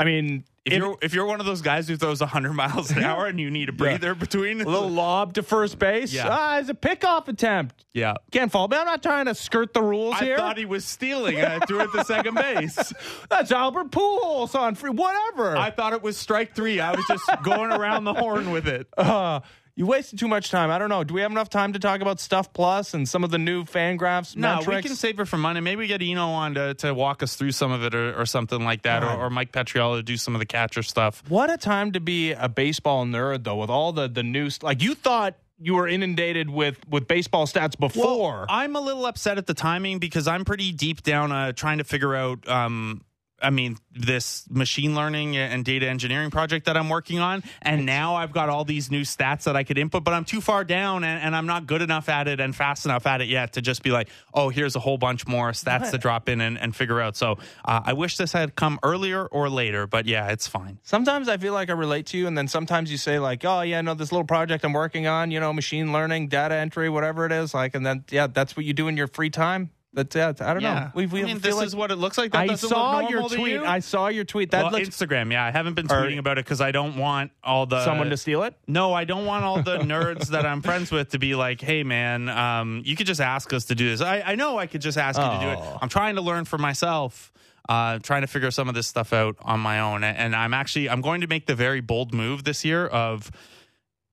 Speaker 1: I mean,
Speaker 2: If you're if you're one of those guys who throws 100 miles an hour and you need a breather between,
Speaker 1: a little lob to first base.
Speaker 2: Yeah.
Speaker 1: Ah, it's a pickoff attempt.
Speaker 2: yeah.
Speaker 1: Can't fall. But I'm not trying to skirt the rules
Speaker 2: I
Speaker 1: here.
Speaker 2: thought he was stealing and I threw it to second base.
Speaker 1: That's Albert Pujols on free. Whatever.
Speaker 2: I thought it was strike three. I was just going around the horn with it.
Speaker 1: uh, you wasted too much time. I don't know. Do we have enough time to talk about Stuff Plus and some of the new FanGraphs?
Speaker 2: No,
Speaker 1: metrics?
Speaker 2: we can save it for Monday. Maybe we get Eno on to, to walk us through some of it or, or something like that, or, or Mike Petriello to do some of the catcher stuff.
Speaker 1: What a time to be a baseball nerd, though, with all the the news. Like you thought you were inundated with with baseball stats before.
Speaker 2: I'm a little upset at the timing because I'm pretty deep down uh, trying to figure out. Um, I mean, this machine learning and data engineering project that I'm working on. And now I've got all these new stats that I could input, but I'm too far down and, and I'm not good enough at it and fast enough at it yet to just be like, oh, here's a whole bunch more stats to drop in and, and figure out. So uh, I wish this had come earlier or later, but yeah, it's fine.
Speaker 1: sometimes I feel like I relate to you, and then sometimes you say like, "Oh yeah, no, this little project I'm working on, you know, machine learning, data entry, whatever it is." Like, and then yeah, that's what you do in your free time. That's yeah. I don't know. We, we
Speaker 2: I mean, this
Speaker 1: like
Speaker 2: is what it looks like. That
Speaker 1: I saw your tweet.
Speaker 2: you?
Speaker 1: I saw your tweet. That
Speaker 2: well,
Speaker 1: looks
Speaker 2: Instagram, yeah. I haven't been
Speaker 1: Or-
Speaker 2: tweeting about it because I don't want all the
Speaker 1: someone to steal it.
Speaker 2: No, I don't want all the nerds that I'm friends with to be like, "Hey, man, um, you could just ask us to do this." I, I know I could just ask you to do it.
Speaker 1: Oh.
Speaker 2: I'm trying to learn for myself, uh, trying to figure some of this stuff out on my own. And I'm actually I'm going to make the very bold move this year of,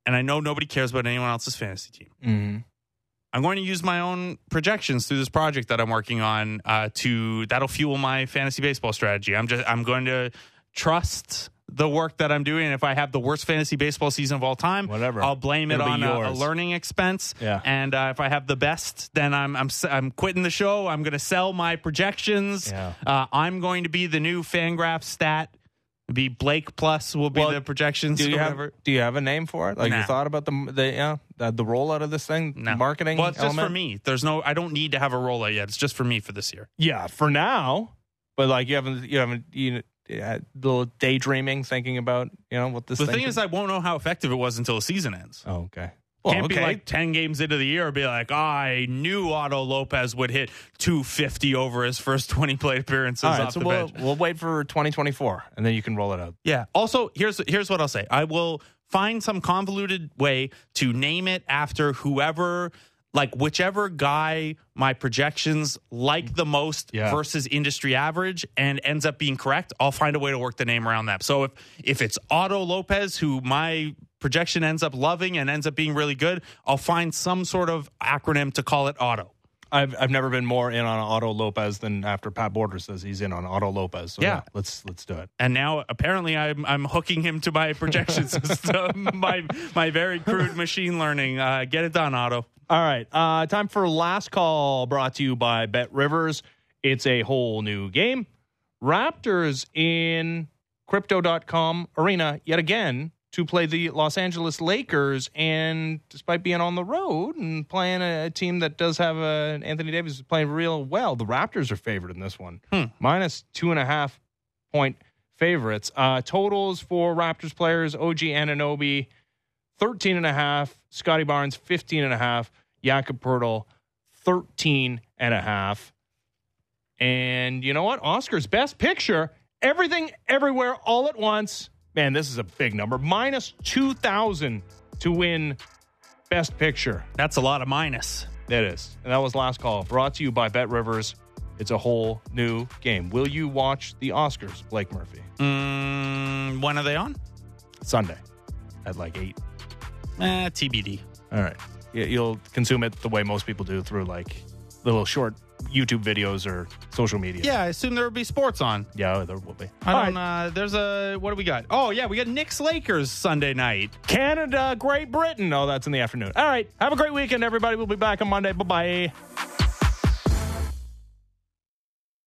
Speaker 2: and I know nobody cares about anyone else's fantasy team.
Speaker 1: Mm-hmm.
Speaker 2: I'm going to use my own projections through this project that I'm working on uh, to that'll fuel my fantasy baseball strategy. I'm just I'm going to trust the work that I'm doing. If I have the worst fantasy baseball season of all time,
Speaker 1: Whatever.
Speaker 2: I'll blame it
Speaker 1: It'll
Speaker 2: on a, a learning expense.
Speaker 1: Yeah.
Speaker 2: And uh, if I have the best, then I'm I'm I'm quitting the show. I'm going to sell my projections.
Speaker 1: Yeah.
Speaker 2: Uh, I'm going to be the new Fangraph stat. Be Blake plus will be
Speaker 1: Well,
Speaker 2: the projections.
Speaker 1: Do you have. Do you have a name for it? Like you thought about the the yeah the, the rollout of this thing,
Speaker 2: No.
Speaker 1: marketing.
Speaker 2: Well, it's just for me. There's no. I don't need to have a rollout yet. It's just for me for this year.
Speaker 1: Yeah, for now. But like you haven't you haven't you yeah, little daydreaming, thinking about you know what this.
Speaker 2: The
Speaker 1: thing
Speaker 2: thing
Speaker 1: could-
Speaker 2: is, I won't know how effective it was until the season ends.
Speaker 1: oh, okay.
Speaker 2: Can't be like 10 games into the year be like, "Oh, I knew Otto Lopez would hit 250 over his first 20 plate appearances
Speaker 1: right,
Speaker 2: off
Speaker 1: so
Speaker 2: the
Speaker 1: we'll,
Speaker 2: bench.
Speaker 1: we'll wait for 2024 and then you can roll it out.
Speaker 2: Yeah. Also, here's here's what I'll say. I will find some convoluted way to name it after whoever like whichever guy my projections like the most
Speaker 1: Yeah.
Speaker 2: versus industry average and ends up being correct, I'll find a way to work the name around that. So if if it's Otto Lopez who my projection ends up loving and ends up being really good, I'll find some sort of acronym to call it Otto.
Speaker 1: I've I've never been more in on Otto Lopez than after Pat Border says he's in on Otto Lopez. So
Speaker 2: Yeah.
Speaker 1: let's let's do it.
Speaker 2: and now apparently I'm I'm hooking him to my projection system, my my very crude machine learning. Uh, get it done, Otto.
Speaker 1: All right. Uh, time for last call brought to you by BetRivers. It's a whole new game. Raptors in crypto.com arena yet again to play the Los Angeles Lakers. And despite being on the road and playing a, a team that does have a, Anthony Davis is playing real well, the Raptors are favored in this one. Minus two and a half point favorites. Uh, totals for Raptors players OG Anunoby 13 and a half. Scottie Barnes, 15 and a half. Jakob Poeltl, 13 and a half. And you know what? Oscar's best picture, everything, everywhere, all at once. Man, this is a big number. Minus 2,000 to win best picture.
Speaker 2: That's a lot of minus.
Speaker 1: That is. And that was last call. Brought to you by BetRivers. It's a whole new game. Will you watch the Oscars, Blake Murphy?
Speaker 2: Mm, when are they on?
Speaker 1: Sunday at like 8.
Speaker 2: Eh, TBD.
Speaker 1: All right. You- You'll consume it the way most people do through like little short YouTube videos or social media.
Speaker 2: Yeah, I assume there will be sports on.
Speaker 1: Yeah, there will be.
Speaker 2: I
Speaker 1: All
Speaker 2: don't.
Speaker 1: right.
Speaker 2: Uh, there's a what do we got? Oh yeah, we got Knicks Lakers Sunday night.
Speaker 1: Canada, Great Britain. Oh, that's in the afternoon. All right. Have a great weekend, everybody. We'll be back on Monday. Bye bye.